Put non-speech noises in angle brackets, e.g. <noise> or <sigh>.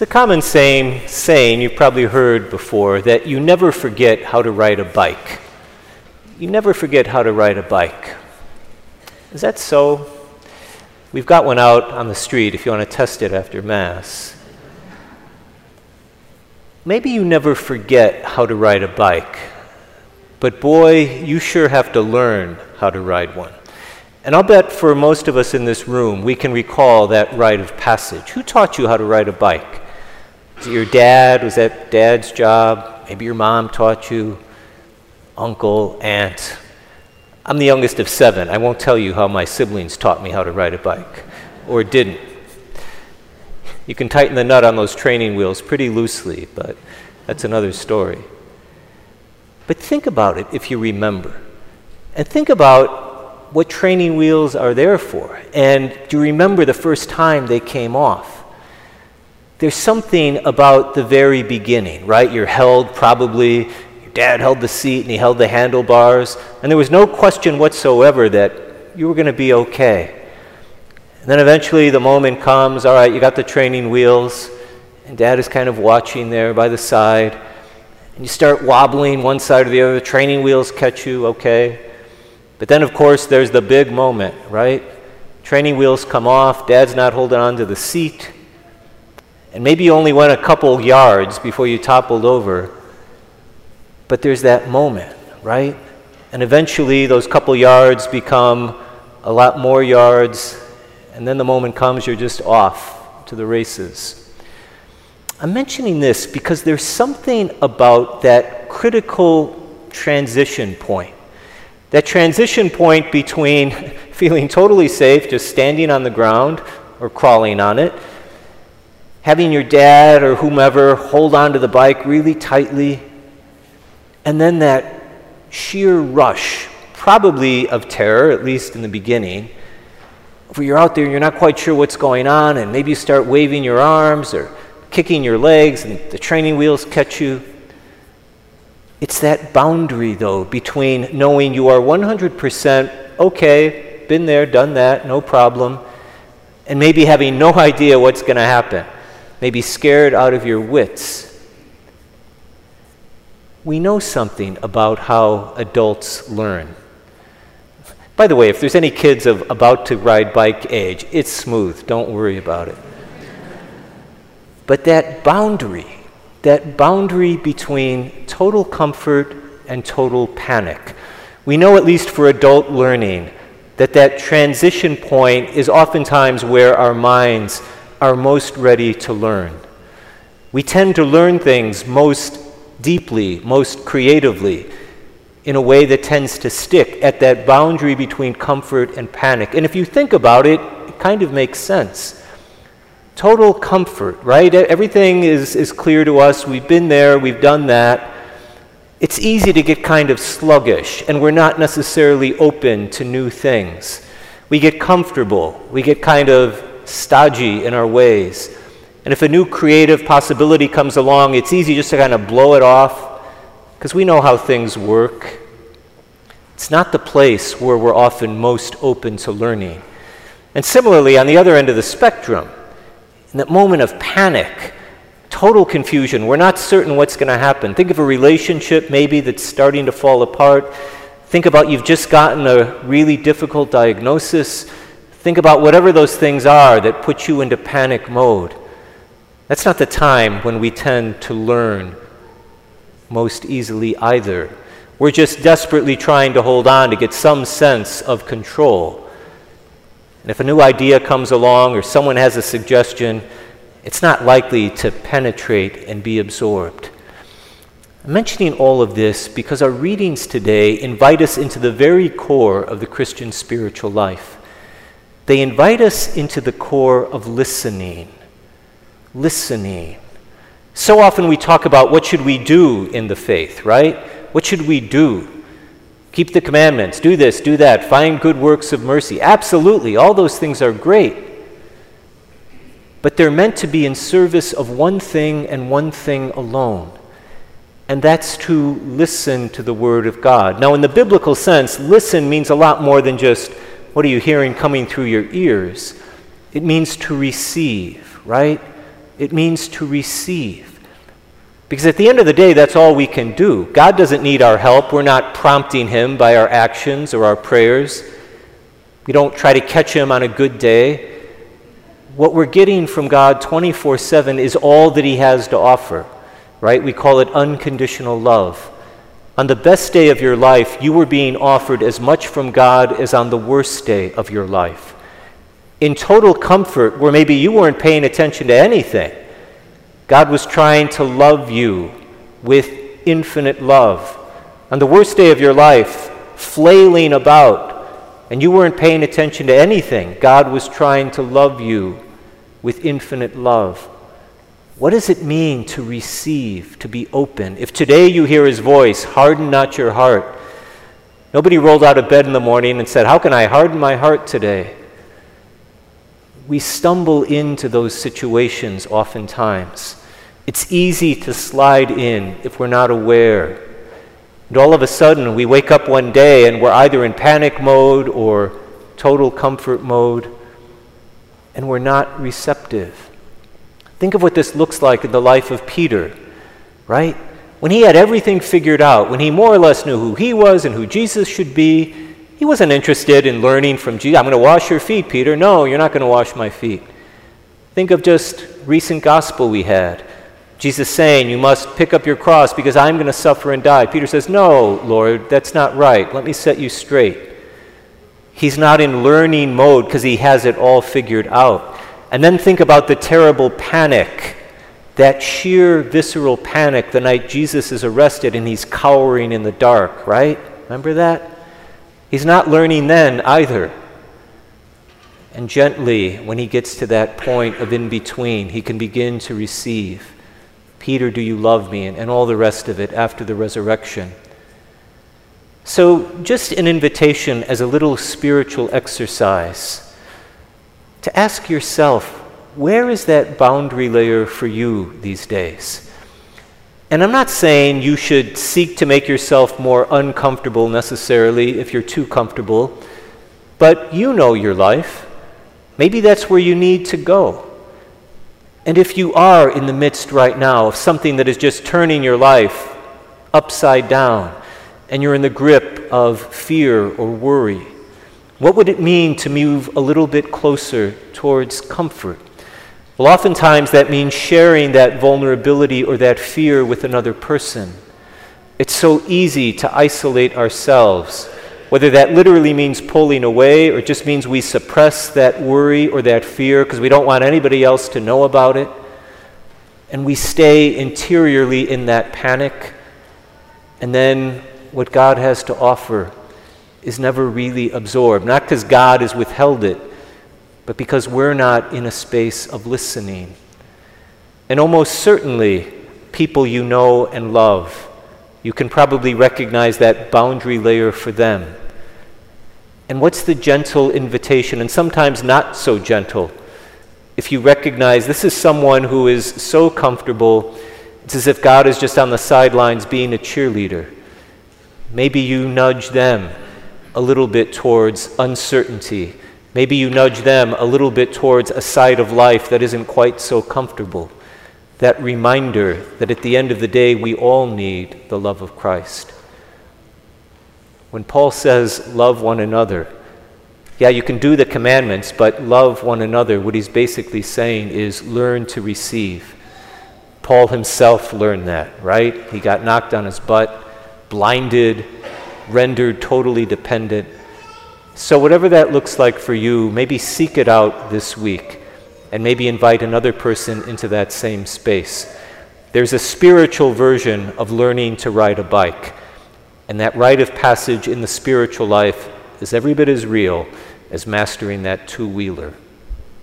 It's a common saying, saying you've probably heard before that you never forget how to ride a bike. You never forget how to ride a bike. Is that so? We've got one out on the street if you want to test it after Mass. Maybe you never forget how to ride a bike, but boy, you sure have to learn how to ride one. And I'll bet for most of us in this room, we can recall that rite of passage. Who taught you how to ride a bike? Was it your dad? Was that dad's job? Maybe your mom taught you, uncle, aunt. I'm the youngest of seven. I won't tell you how my siblings taught me how to ride a bike, or didn't. You can tighten the nut on those training wheels pretty loosely, but that's another story. But think about it if you remember. And think about what training wheels are there for. And do you remember the first time they came off? There's something about the very beginning, right? You're held probably, your dad held the seat and he held the handlebars, and there was no question whatsoever that you were going to be okay. And then eventually the moment comes, all right, you got the training wheels, and dad is kind of watching there by the side, and you start wobbling one side or the other, the training wheels catch you, okay. But then, of course, there's the big moment, right? Training wheels come off, dad's not holding on to the seat, and maybe you only went a couple yards before you toppled over. But there's that moment, right? And eventually, those couple yards become a lot more yards, and then the moment comes you're just off to the races. I'm mentioning this because there's something about that critical transition point that transition point between <laughs> feeling totally safe, just standing on the ground or crawling on it, having your dad or whomever hold onto the bike really tightly, and then that sheer rush, probably of terror, at least in the beginning, where you're out there and you're not quite sure what's going on, and maybe you start waving your arms or kicking your legs, and the training wheels catch you. It's that boundary, though, between knowing you are 100% okay, been there, done that, no problem, and maybe having no <laughs> idea what's going to happen, maybe scared out of your wits. We know something about how adults learn. By the way, if there's any kids of about to ride bike age, it's smooth. Don't worry about it. But that boundary, that boundary between total comfort and total panic. We know, at least for adult learning, that that transition point is oftentimes where our minds are most ready to learn. We tend to learn things most deeply, most creatively, in a way that tends to stick at that boundary between comfort and panic. And if you think about it, it kind of makes sense total comfort, right? Everything is, is clear to us. We've been there, we've done that. It's easy to get kind of sluggish, and we're not necessarily open to new things. We get comfortable, we get kind of stodgy in our ways. And if a new creative possibility comes along, it's easy just to kind of blow it off because we know how things work. It's not the place where we're often most open to learning. And similarly, on the other end of the spectrum, in that moment of panic, total confusion, we're not certain what's going to happen. Think of a relationship maybe that's starting to fall apart. Think about you've just gotten a really difficult diagnosis. Think about whatever those things are that put you into panic mode. That's not the time when we tend to learn most easily either. We're just desperately trying to hold on to get some sense of control. And if a new idea comes along or someone has a suggestion, it's not likely to penetrate and be absorbed. I'm mentioning all of this because our readings today invite us into the very core of the Christian spiritual life. They invite us into the core of listening. Listening. So often we talk about what should we do in the faith, right? What should we do? Keep the commandments, do this, do that, find good works of mercy. Absolutely, all those things are great. But they're meant to be in service of one thing and one thing alone, and that's to listen to the Word of God. Now, in the biblical sense, listen means a lot more than just what are you hearing coming through your ears. It means to receive, right? it means to receive. Because at the end of the day, that's all we can do. God doesn't need our help. We're not prompting Him by our actions or our prayers. We don't try to catch Him on a good day. What we're getting from God 24 7 is all that He has to offer, right? We call it unconditional love. On the best day of your life, you were being offered as much from God as on the worst day of your life. In total comfort, where maybe you weren't paying attention to anything, God was trying to love you with infinite love. On the worst day of your life, flailing about, and you weren't paying attention to anything, God was trying to love you with infinite love. What does it mean to receive, to be open? If today you hear his voice, harden not your heart. Nobody rolled out of bed in the morning and said, How can I harden my heart today? We stumble into those situations oftentimes. It's easy to slide in if we're not aware. And all of a sudden, we wake up one day and we're either in panic mode or total comfort mode, and we're not receptive. Think of what this looks like in the life of Peter, right? When he had everything figured out, when he more or less knew who he was and who Jesus should be, he wasn't interested in learning from Jesus. I'm going to wash your feet, Peter. No, you're not going to wash my feet. Think of just recent gospel we had. Jesus saying, You must pick up your cross because I'm going to suffer and die. Peter says, No, Lord, that's not right. Let me set you straight. He's not in learning mode because he has it all figured out. And then think about the terrible panic, that sheer visceral panic the night Jesus is arrested and he's cowering in the dark, right? Remember that? He's not learning then either. And gently, when he gets to that point of in between, he can begin to receive Peter, do you love me? And, and all the rest of it after the resurrection. So, just an invitation as a little spiritual exercise to ask yourself where is that boundary layer for you these days? And I'm not saying you should seek to make yourself more uncomfortable necessarily if you're too comfortable, but you know your life. Maybe that's where you need to go. And if you are in the midst right now of something that is just turning your life upside down, and you're in the grip of fear or worry, what would it mean to move a little bit closer towards comfort? Well, oftentimes that means sharing that vulnerability or that fear with another person. It's so easy to isolate ourselves, whether that literally means pulling away or just means we suppress that worry or that fear because we don't want anybody else to know about it. And we stay interiorly in that panic. And then what God has to offer is never really absorbed. Not because God has withheld it, but because we're not in a space of listening. And almost certainly, people you know and love, you can probably recognize that boundary layer for them. And what's the gentle invitation, and sometimes not so gentle? If you recognize this is someone who is so comfortable, it's as if God is just on the sidelines being a cheerleader. Maybe you nudge them a little bit towards uncertainty. Maybe you nudge them a little bit towards a side of life that isn't quite so comfortable. That reminder that at the end of the day, we all need the love of Christ. When Paul says, love one another, yeah, you can do the commandments, but love one another. What he's basically saying is learn to receive. Paul himself learned that, right? He got knocked on his butt, blinded, rendered totally dependent. So, whatever that looks like for you, maybe seek it out this week and maybe invite another person into that same space. There's a spiritual version of learning to ride a bike, and that rite of passage in the spiritual life is every bit as real as mastering that two wheeler.